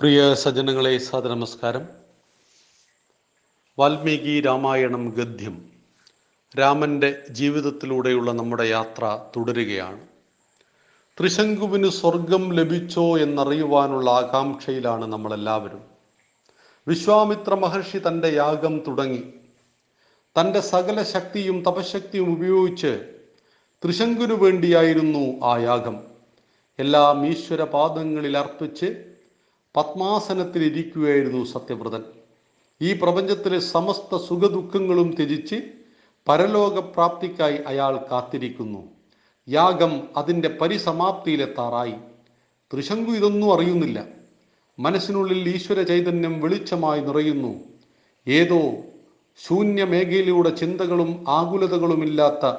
പ്രിയ സജ്ജനങ്ങളെ സദനമസ്കാരം വാൽമീകി രാമായണം ഗദ്യം. രാമന്റെ ജീവിതത്തിലൂടെയുള്ള നമ്മുടെ യാത്ര തുടരുകയാണ്. ത്രിശങ്കുവിന് സ്വർഗം ലഭിച്ചോ എന്നറിയുവാനുള്ള ആകാംക്ഷയിലാണ് നമ്മളെല്ലാവരും. വിശ്വാമിത്ര മഹർഷി തന്റെ യാഗം തുടങ്ങി. തന്റെ സകല ശക്തിയും തപശക്തിയും ഉപയോഗിച്ച് ത്രിശങ്കുനു വേണ്ടിയായിരുന്നു ആ യാഗം. എല്ലാം ഈശ്വര പാദങ്ങളിൽ അർപ്പിച്ച് പത്മാസനത്തിലിരിക്കുകയായിരുന്നു സത്യവ്രതൻ. ഈ പ്രപഞ്ചത്തിലെ സമസ്ത സുഖദുഃഖങ്ങളും ത്യജിച്ച് പരലോകപ്രാപ്തിക്കായി അയാൾ കാത്തിരിക്കുന്നു. യാഗം അതിന്റെ പരിസമാപ്തിയിലെത്താറായി. ത്രിശങ്കു ഇതൊന്നും അറിയുന്നില്ല. മനസ്സിനുള്ളിൽ ഈശ്വര ചൈതന്യം വെളിച്ചമായി നിറയുന്നു. ഏതോ ശൂന്യമേഖലയുടെ ചിന്തകളും ആകുലതകളുമില്ലാത്ത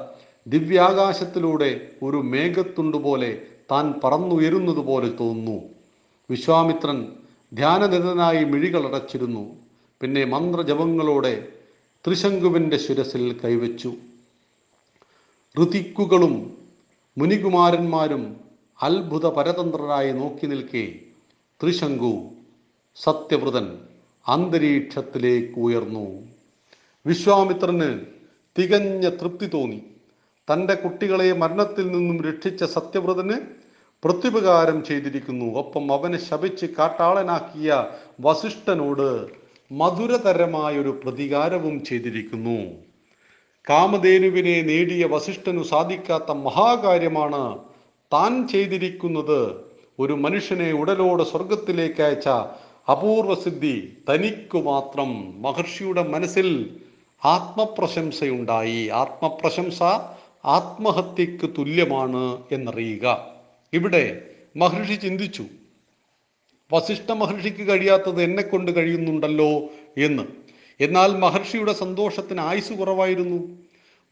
ദിവ്യാകാശത്തിലൂടെ ഒരു മേഘത്തുണ്ടുപോലെ താൻ പറന്നുയരുന്നത് പോലെ തോന്നുന്നു. വിശ്വാമിത്രൻ ധ്യാനനിരതനായി മിഴികളടച്ചിരുന്നു പിന്നെ മന്ത്രജപങ്ങളോടെ ത്രിശങ്കുവിന്റെ ശിരസിൽ കൈവച്ചു. ഋതിക്കുകളും മുനികുമാരന്മാരും അത്ഭുത പരതന്ത്രരായി നോക്കി നിൽക്കെ ത്രിശങ്കു സത്യവ്രതൻ അന്തരീക്ഷത്തിലേക്ക് ഉയർന്നു. വിശ്വാമിത്രന് തികഞ്ഞ തൃപ്തി തോന്നി. തന്റെ കുട്ടികളെ മരണത്തിൽ നിന്നും രക്ഷിച്ച സത്യവ്രതന് പ്രത്യുപകാരം ചെയ്തിരിക്കുന്നു. ഒപ്പം അവനെ ശപിച്ച് കാട്ടാളനാക്കിയ വസിഷ്ഠനോട് മധുരതരമായൊരു പ്രതികാരവും ചെയ്തിരിക്കുന്നു. കാമധേനുവിനെ നേടിയ വസിഷ്ഠനു സാധിക്കാത്ത മഹാകാര്യമാണ് താൻ ചെയ്തിരിക്കുന്നത്. ഒരു മനുഷ്യനെ ഉടലോടെ സ്വർഗത്തിലേക്ക് അയച്ച അപൂർവ സിദ്ധി തനിക്കു മാത്രം. മഹർഷിയുടെ മനസ്സിൽ ആത്മപ്രശംസയുണ്ടായി. ആത്മപ്രശംസ ആത്മഹത്യക്ക് തുല്യമാണ് എന്നറിയുക. ഇവിടെ മഹർഷി ചിന്തിച്ചു വസിഷ്ഠ മഹർഷിക്ക് കഴിയാത്തത് എന്നെ കൊണ്ട് കഴിയുന്നുണ്ടല്ലോ എന്ന്. എന്നാൽ മഹർഷിയുടെ സന്തോഷത്തിന് ആയുസ് കുറവായിരുന്നു.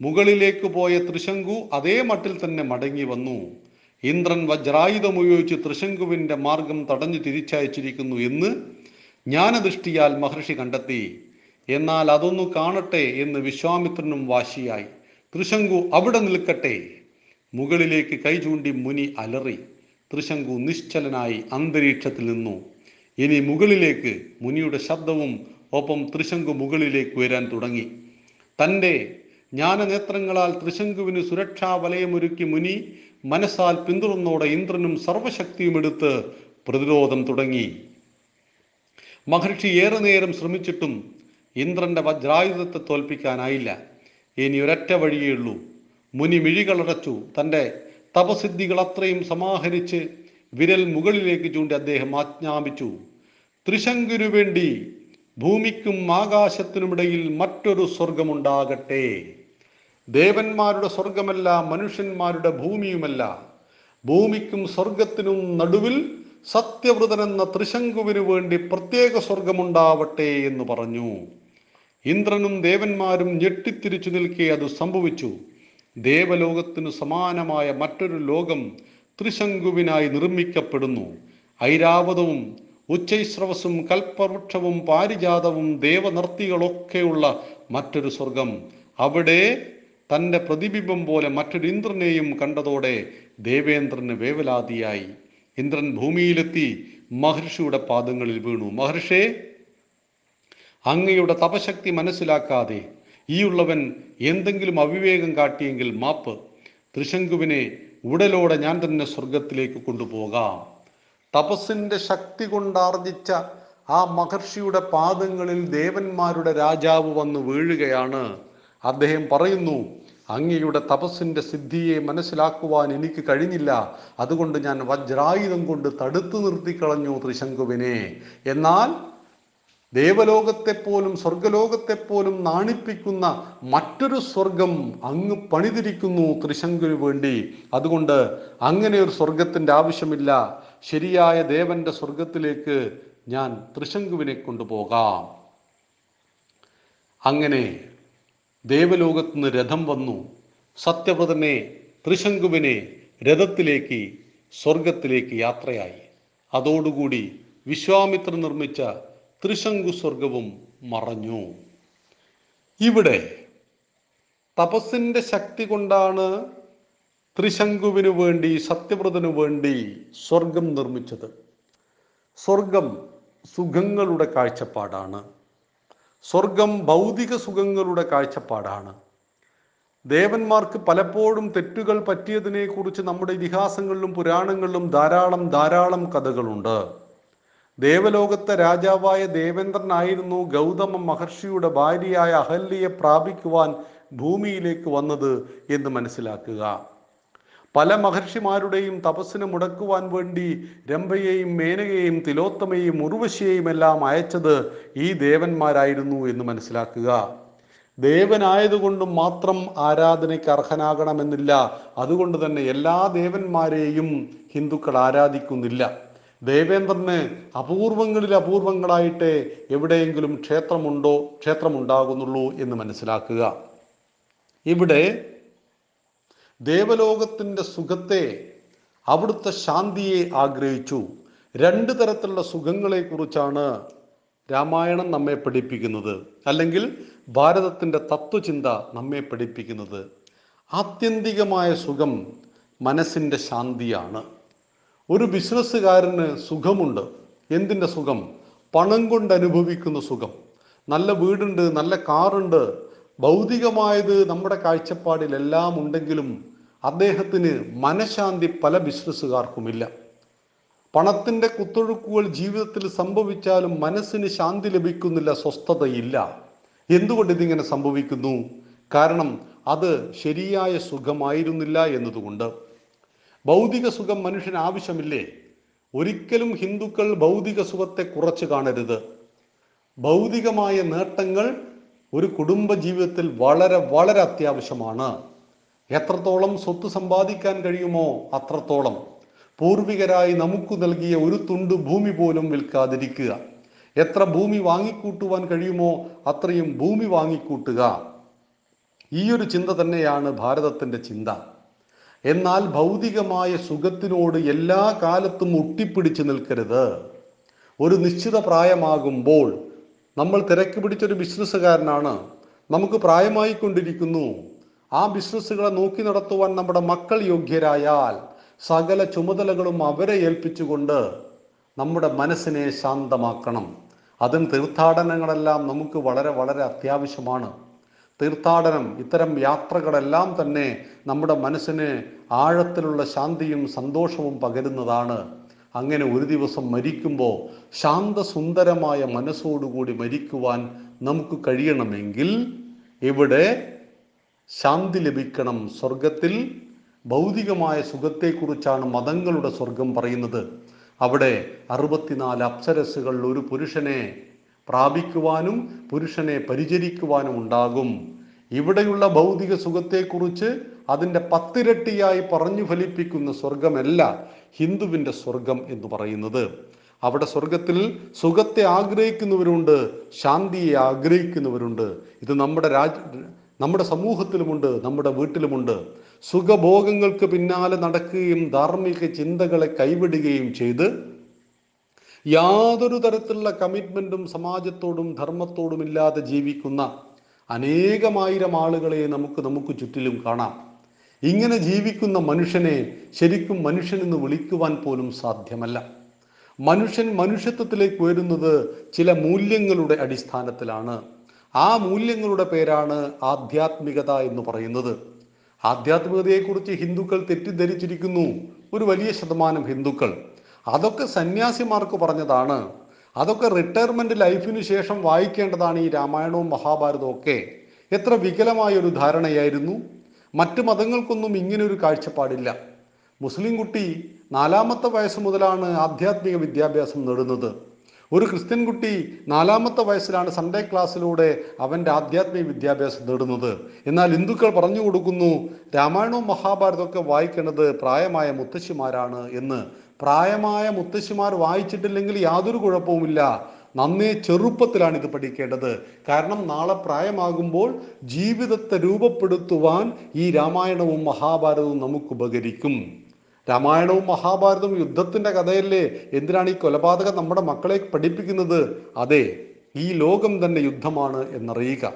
മുകളിലേക്ക് പോയ ത്രിശങ്കു അതേ മട്ടിൽ തന്നെ മടങ്ങി വന്നു. ഇന്ദ്രൻ വജ്രായുധം ഉപയോഗിച്ച് ത്രിശങ്കുവിന്റെ മാർഗം തടഞ്ഞു തിരിച്ചയച്ചിരിക്കുന്നു എന്ന് ജ്ഞാനദൃഷ്ടിയാൽ മഹർഷി കണ്ടെത്തി. എന്നാൽ അതൊന്നു കാണട്ടെ എന്ന് വിശ്വാമിത്രനും വാശിയായി. ത്രിശങ്കു അവിടെ നിൽക്കട്ടെ. മുകളിലേക്ക് കൈ ചൂണ്ടി മുനി അലറി ത്രിശങ്കു നിശ്ചലനായി അന്തരീക്ഷത്തിൽ നിന്നു. ഇനി മുകളിലേക്ക് മുനിയുടെ ശബ്ദവും ഒപ്പം ത്രിശങ്കു മുകളിലേക്ക് വരാൻ തുടങ്ങി. തന്റെ ജ്ഞാനനേത്രങ്ങളാൽ ത്രിശങ്കുവിന് സുരക്ഷാ വലയമൊരുക്കി മുനി മനസ്സാൽ പിന്തുടർന്നോടെ ഇന്ദ്രനും സർവശക്തിയും എടുത്ത് പ്രതിരോധം തുടങ്ങി. മഹർഷി ഏറെ നേരം ശ്രമിച്ചിട്ടും ഇന്ദ്രന്റെ വജ്രായുധത്തെ തോൽപ്പിക്കാനായില്ല. ഇനി ഒരൊറ്റ വഴിയേ ഉള്ളൂ. മുനി മിഴികളടച്ചു. തന്റെ തപസിദ്ധികൾ അത്രയും സമാഹരിച്ച് വിരൽ മുകളിലേക്ക് ചൂണ്ടി അദ്ദേഹം ആജ്ഞാപിച്ചു. ത്രിശങ്കുരു വേണ്ടി ഭൂമിക്കും ആകാശത്തിനുമിടയിൽ മറ്റൊരു സ്വർഗമുണ്ടാകട്ടെ. ദേവന്മാരുടെ സ്വർഗമല്ല മനുഷ്യന്മാരുടെ ഭൂമിയുമല്ല. ഭൂമിക്കും സ്വർഗത്തിനും നടുവിൽ സത്യവ്രതൻ എന്ന ത്രിശങ്കുവിനു വേണ്ടി പ്രത്യേക സ്വർഗമുണ്ടാവട്ടെ എന്ന് പറഞ്ഞു. ഇന്ദ്രനും ദേവന്മാരും ഞെട്ടിത്തിരിച്ചു നിൽക്കെ അത് സംഭവിച്ചു. ദേവലോകത്തിനു സമാനമായ മറ്റൊരു ലോകം ത്രിശങ്കുവിനായി നിർമ്മിക്കപ്പെടുന്നു. ഐരാവതവും ഉച്ചൈസ്രവസും കൽപ്പവൃക്ഷവും പാരിജാതവും ദേവനർത്തികളൊക്കെയുള്ള മറ്റൊരു സ്വർഗം. അവിടെ തന്റെ പ്രതിബിംബം പോലെ മറ്റൊരു ഇന്ദ്രനെയും കണ്ടതോടെ ദേവേന്ദ്രന് വേവലാതിയായി. ഇന്ദ്രൻ ഭൂമിയിലെത്തി മഹർഷിയുടെ പാദങ്ങളിൽ വീണു. മഹർഷേ അങ്ങയുടെ തപശക്തി മനസ്സിലാക്കാതെ ഈ ഉള്ളവൻ എന്തെങ്കിലും അവിവേകം കാട്ടിയെങ്കിൽ മാപ്പ്. ത്രിശങ്കുവിനെ ഉടലോടെ ഞാൻ തന്നെ സ്വർഗത്തിലേക്ക് കൊണ്ടുപോകാം. തപസ്സിന്റെ ശക്തി കൊണ്ടാർജിച്ച ആ മഹർഷിയുടെ പാദങ്ങളിൽ ദേവന്മാരുടെ രാജാവ് വന്ന് വീഴുകയാണ്. അദ്ദേഹം പറയുന്നു അങ്ങയുടെ തപസ്സിന്റെ സിദ്ധിയെ മനസ്സിലാക്കുവാൻ എനിക്ക് കഴിഞ്ഞില്ല. അതുകൊണ്ട് ഞാൻ വജ്രായുധം കൊണ്ട് തടുത്തു നിർത്തിക്കളഞ്ഞു ത്രിശങ്കുവിനെ എന്നാൽ ദേവലോകത്തെപ്പോലും സ്വർഗലോകത്തെപ്പോലും നാണിപ്പിക്കുന്ന മറ്റൊരു സ്വർഗം അങ്ങ് പണിതിരിക്കുന്നു ത്രിശങ്കുവിന് വേണ്ടി. അതുകൊണ്ട് അങ്ങനെ ഒരു സ്വർഗത്തിന്റെ ആവശ്യമില്ല. ശരിയായ ദേവന്റെ സ്വർഗത്തിലേക്ക് ഞാൻ ത്രിശങ്കുവിനെ കൊണ്ടുപോകാം. അങ്ങനെ ദേവലോകത്തുനിന്ന് രഥം വന്നു. സത്യവ്രതനെ ത്രിശങ്കുവിനെ രഥത്തിലേക്ക് സ്വർഗത്തിലേക്ക് യാത്രയായി. അതോടുകൂടി വിശ്വാമിത്രൻ നിർമ്മിച്ച ത്രിശങ്കു സ്വർഗവും മറഞ്ഞു. ഇവിടെ തപസ്സിന്റെ ശക്തി കൊണ്ടാണ് ത്രിശങ്കുവിനു വേണ്ടി സത്യവ്രതനു വേണ്ടി സ്വർഗം നിർമ്മിച്ചത്. സ്വർഗം സുഖങ്ങളുടെ കാഴ്ചപ്പാടാണ്. സ്വർഗം ഭൗതിക സുഖങ്ങളുടെ കാഴ്ചപ്പാടാണ്. ദേവന്മാർക്ക് പലപ്പോഴും തെറ്റുകൾ പറ്റിയതിനെക്കുറിച്ച് നമ്മുടെ ഇതിഹാസങ്ങളിലും പുരാണങ്ങളിലും ധാരാളം ധാരാളം കഥകളുണ്ട്. ദേവലോകത്തെ രാജാവായ ദേവേന്ദ്രനായിരുന്നു ഗൗതമ മഹർഷിയുടെ ഭാര്യയായ അഹല്യയെ പ്രാപിക്കുവാൻ ഭൂമിയിലേക്ക് വന്നത് എന്ന് മനസ്സിലാക്കുക. പല മഹർഷിമാരുടെയും തപസ്സിന് മുടക്കുവാൻ വേണ്ടി രംഭയെയും മേനകയെയും തിലോത്തമയെയും ഉർവശിയെയും എല്ലാം അയച്ചത് ഈ ദേവന്മാരായിരുന്നു എന്ന് മനസ്സിലാക്കുക. ദേവനായതുകൊണ്ടും മാത്രം ആരാധനയ്ക്ക് അർഹനാകണമെന്നില്ല. അതുകൊണ്ട് തന്നെ എല്ലാ ദേവന്മാരെയും ഹിന്ദുക്കൾ ആരാധിക്കുന്നില്ല. ദേവേന്ദ്രന് അപൂർവങ്ങളിൽ അപൂർവങ്ങളായിട്ട് എവിടെയെങ്കിലും ക്ഷേത്രമുണ്ടോ ക്ഷേത്രമുണ്ടാകുന്നുള്ളൂ എന്ന് മനസ്സിലാക്കുക. ഇവിടെ ദേവലോകത്തിന്റെ സുഖത്തെ അവിടുത്തെ ശാന്തിയെ ആഗ്രഹിച്ചു. രണ്ട് തരത്തിലുള്ള സുഖങ്ങളെക്കുറിച്ചാണ് രാമായണം നമ്മെ പഠിപ്പിക്കുന്നത്. അല്ലെങ്കിൽ ഭാരതത്തിന്റെ തത്വചിന്ത നമ്മെ പഠിപ്പിക്കുന്നത്. ആത്യന്തികമായ സുഖം മനസ്സിന്റെ ശാന്തിയാണ്. ഒരു ബിസിനസ്സുകാരന് സുഖമുണ്ട്. എന്തിന്റെ സുഖം? പണം കൊണ്ട് അനുഭവിക്കുന്ന സുഖം. നല്ല വീടുണ്ട് നല്ല കാറുണ്ട്. ഭൗതികമായത് നമ്മുടെ കാഴ്ചപ്പാടിൽ എല്ലാം ഉണ്ടെങ്കിലും അദ്ദേഹത്തിന് മനഃശാന്തി പല ബിസിനസ്സുകാർക്കുമില്ല. പണത്തിന്റെ കുത്തൊഴുക്കുകൾ ജീവിതത്തിൽ സംഭവിച്ചാലും മനസ്സിന് ശാന്തി ലഭിക്കുന്നില്ല സ്വസ്ഥതയില്ല. എന്തുകൊണ്ട് ഇതിങ്ങനെ സംഭവിക്കുന്നു? കാരണം അത് ശരിയായ സുഖമായിരുന്നില്ല എന്നതുകൊണ്ട്. ഭൗതിക സുഖം മനുഷ്യന് ആവശ്യമില്ലേ? ഒരിക്കലും ഹിന്ദുക്കൾ ഭൗതിക സുഖത്തെ കുറച്ച് കാണരുത്. ഭൗതികമായ നേട്ടങ്ങൾ ഒരു കുടുംബ ജീവിതത്തിൽ വളരെ വളരെ അത്യാവശ്യമാണ്. എത്രത്തോളം സ്വത്ത് സമ്പാദിക്കാൻ കഴിയുമോ അത്രത്തോളം. പൂർവികരായി നമുക്ക് നൽകിയ ഒരു തുണ്ട് ഭൂമി പോലും വിൽക്കാതിരിക്കുക. എത്ര ഭൂമി വാങ്ങിക്കൂട്ടുവാൻ കഴിയുമോ അത്രയും ഭൂമി വാങ്ങിക്കൂട്ടുക. ഈ ഒരു ചിന്ത തന്നെയാണ് ഭാരതത്തിന്റെ ചിന്ത. എന്നാൽ ഭൗതികമായ സുഖത്തിനോട് എല്ലാ കാലത്തും ഒട്ടിപ്പിടിച്ചു നിൽക്കരുത്. ഒരു നിശ്ചിത പ്രായമാകുമ്പോൾ നമ്മൾ തിരക്ക് പിടിച്ചൊരു ബിസിനസ്സുകാരനാണ്. നമുക്ക് പ്രായമായിക്കൊണ്ടിരിക്കുന്നു. ആ ബിസിനസ്സുകളെ നോക്കി നടത്തുവാൻ നമ്മുടെ മക്കൾ യോഗ്യരായാൽ സകല ചുമതലകളും അവരെ ഏൽപ്പിച്ചുകൊണ്ട് നമ്മുടെ മനസ്സിനെ ശാന്തമാക്കണം. അതും തീർത്ഥാടനങ്ങളെല്ലാം നമുക്ക് വളരെ വളരെ അത്യാവശ്യമാണ്. തീർത്ഥാടനം ഇത്തരം യാത്രകളെല്ലാം തന്നെ നമ്മുടെ മനസ്സിന് ആഴത്തിലുള്ള ശാന്തിയും സന്തോഷവും പകരുന്നതാണ്. അങ്ങനെ ഒരു ദിവസം മരിക്കുമ്പോൾ ശാന്തസുന്ദരമായ മനസ്സോടുകൂടി മരിക്കുവാൻ നമുക്ക് കഴിയണമെങ്കിൽ ഇവിടെ ശാന്തി ലഭിക്കണം സ്വർഗത്തിൽ ഭൗതികമായ സുഖത്തെക്കുറിച്ചാണ് മതങ്ങളുടെ സ്വർഗം പറയുന്നത്. അവിടെ അറുപത്തിനാല് അപ്സരസുകളിൽ ഒരു പുരുഷനെ പ്രാപിക്കുവാനും പുരുഷനെ പരിചരിക്കുവാനും ഉണ്ടാകും. ഇവിടെയുള്ള ഭൗതിക സുഖത്തെക്കുറിച്ച് അതിന്റെ പത്തിരട്ടിയായി പറഞ്ഞു ഫലിപ്പിക്കുന്ന സ്വർഗമല്ല ഹിന്ദുവിന്റെ സ്വർഗം എന്ന് പറയുന്നത്. അവിടെ സ്വർഗത്തിൽ സുഖത്തെ ആഗ്രഹിക്കുന്നവരുണ്ട് ശാന്തിയെ ആഗ്രഹിക്കുന്നവരുണ്ട്. ഇത് നമ്മുടെ രാജ നമ്മുടെ സമൂഹത്തിലുമുണ്ട് നമ്മുടെ വീട്ടിലുമുണ്ട്. സുഖഭോഗങ്ങൾക്ക് പിന്നാലെ നടക്കുകയും ധാർമ്മിക ചിന്തകളെ കൈവിടുകയും ചെയ്ത് യാതൊരു തരത്തിലുള്ള കമ്മിറ്റ്മെന്റും സമാജത്തോടും ധർമ്മത്തോടും ഇല്ലാതെ ജീവിക്കുന്ന അനേകമായിരം ആളുകളെ നമുക്ക് നമുക്ക് ചുറ്റിലും കാണാം. ഇങ്ങനെ ജീവിക്കുന്ന മനുഷ്യനെ ശരിക്കും മനുഷ്യനെന്ന് വിളിക്കുവാൻ പോലും സാധ്യമല്ല. മനുഷ്യൻ മനുഷ്യത്വത്തിലേക്ക് വരുന്നത് ചില മൂല്യങ്ങളുടെ അടിസ്ഥാനത്തിലാണ്. ആ മൂല്യങ്ങളുടെ പേരാണ് ആധ്യാത്മികത എന്ന് പറയുന്നത്. ആധ്യാത്മികതയെക്കുറിച്ച് ഹിന്ദുക്കൾ തെറ്റിദ്ധരിച്ചിരിക്കുന്നു. ഒരു വലിയ ശതമാനം ഹിന്ദുക്കൾ. അതൊക്കെ സന്യാസിമാർക്ക് പറഞ്ഞതാണ്. അതൊക്കെ റിട്ടയർമെന്റ് ലൈഫിനു ശേഷം വായിക്കേണ്ടതാണ് ഈ രാമായണവും മഹാഭാരതവും ഒക്കെ. എത്ര വികലമായ ഒരു ധാരണയായിരുന്നു. മറ്റ് മതങ്ങൾക്കൊന്നും ഇങ്ങനെ ഒരു കാഴ്ചപ്പാടില്ല. മുസ്ലിം കുട്ടി നാലാമത്തെ വയസ്സ് മുതലാണ് ആധ്യാത്മിക വിദ്യാഭ്യാസം നേടുന്നത്. ഒരു ക്രിസ്ത്യൻ കുട്ടി നാലാമത്തെ വയസ്സിലാണ് സൺഡേ ക്ലാസ്സിലൂടെ അവന്റെ ആധ്യാത്മിക വിദ്യാഭ്യാസം നേടുന്നത്. എന്നാൽ ഹിന്ദുക്കൾ പറഞ്ഞു കൊടുക്കുന്നു രാമായണവും മഹാഭാരതവും ഒക്കെ വായിക്കേണ്ടത് പ്രായമായ മുത്തശ്ശിമാരാണ് എന്ന്. പ്രായമായ മുത്തശ്ശിമാർ വായിച്ചിട്ടില്ലെങ്കിൽ യാതൊരു കുഴപ്പവുമില്ല. നന്നേ ചെറുപ്പത്തിലാണ് ഇത് പഠിക്കേണ്ടത്. കാരണം നാളെ പ്രായമാകുമ്പോൾ ജീവിതത്തെ രൂപപ്പെടുത്തുവാൻ ഈ രാമായണവും മഹാഭാരതവും നമുക്ക് ഉപകരിക്കും. രാമായണവും മഹാഭാരതവും യുദ്ധത്തിന്റെ കഥയല്ലേ? എന്തിനാണ് ഈ കൊലപാതകം നമ്മുടെ മക്കളെ പഠിപ്പിക്കുന്നത്? അതെ ഈ ലോകം തന്നെ യുദ്ധമാണ് എന്നറിയുക.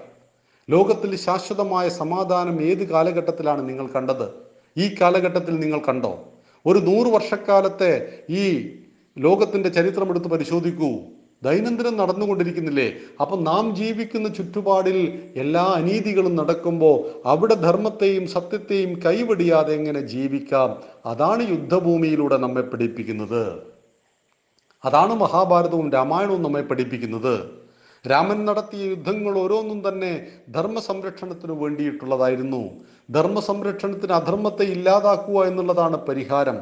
ലോകത്തിൽ ശാശ്വതമായ സമാധാനം ഏത് കാലഘട്ടത്തിലാണ് നിങ്ങൾ കണ്ടത്? ഈ കാലഘട്ടത്തിൽ നിങ്ങൾ കണ്ടോ? ഒരു നൂറ് വർഷക്കാലത്തെ ഈ ലോകത്തിന്റെ ചരിത്രം എടുത്ത് പരിശോധിക്കൂ. ദൈനംദിനം നടന്നുകൊണ്ടിരിക്കുന്നില്ലേ? അപ്പൊ നാം ജീവിക്കുന്ന ചുറ്റുപാടിൽ എല്ലാ അനീതികളും നടക്കുമ്പോൾ അവിടെ ധർമ്മത്തെയും സത്യത്തെയും കൈവടിയാതെ എങ്ങനെ ജീവിക്കാം? അതാണ് യുദ്ധഭൂമിയിലൂടെ നമ്മെ പഠിപ്പിക്കുന്നത്. അതാണ് മഹാഭാരതവും രാമായണവും നമ്മെ പഠിപ്പിക്കുന്നത്. രാമൻ നടത്തിയ യുദ്ധങ്ങൾ ഓരോന്നും തന്നെ ധർമ്മ സംരക്ഷണത്തിന് വേണ്ടിയിട്ടുള്ളതായിരുന്നു. ധർമ്മ സംരക്ഷണത്തിന് അധർമ്മത്തെ ഇല്ലാതാക്കുക എന്നുള്ളതാണ് പരിഹാരം.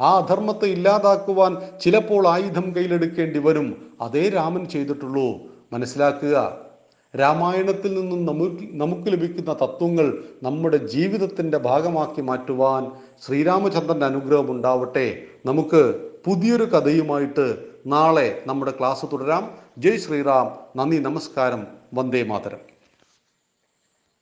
ആ അധർമ്മത്തെ ഇല്ലാതാക്കുവാൻ ചിലപ്പോൾ ആയുധം കയ്യിലെടുക്കേണ്ടി വരും. അതേ രാമൻ ചെയ്തിട്ടുള്ളൂ. മനസ്സിലാക്കുക. രാമായണത്തിൽ നിന്നും നമുക്ക് നമുക്ക് ലഭിക്കുന്ന തത്വങ്ങൾ നമ്മുടെ ജീവിതത്തിന്റെ ഭാഗമാക്കി മാറ്റുവാൻ ശ്രീരാമചന്ദ്രന്റെ അനുഗ്രഹം ഉണ്ടാവട്ടെ. നമുക്ക് പുതിയൊരു കഥയുമായിട്ട് നാളെ നമ്മുടെ ക്ലാസ് തുടരാം. ജയ് ശ്രീറാം. നന്ദി നമസ്കാരം. വന്ദേ മാതരം.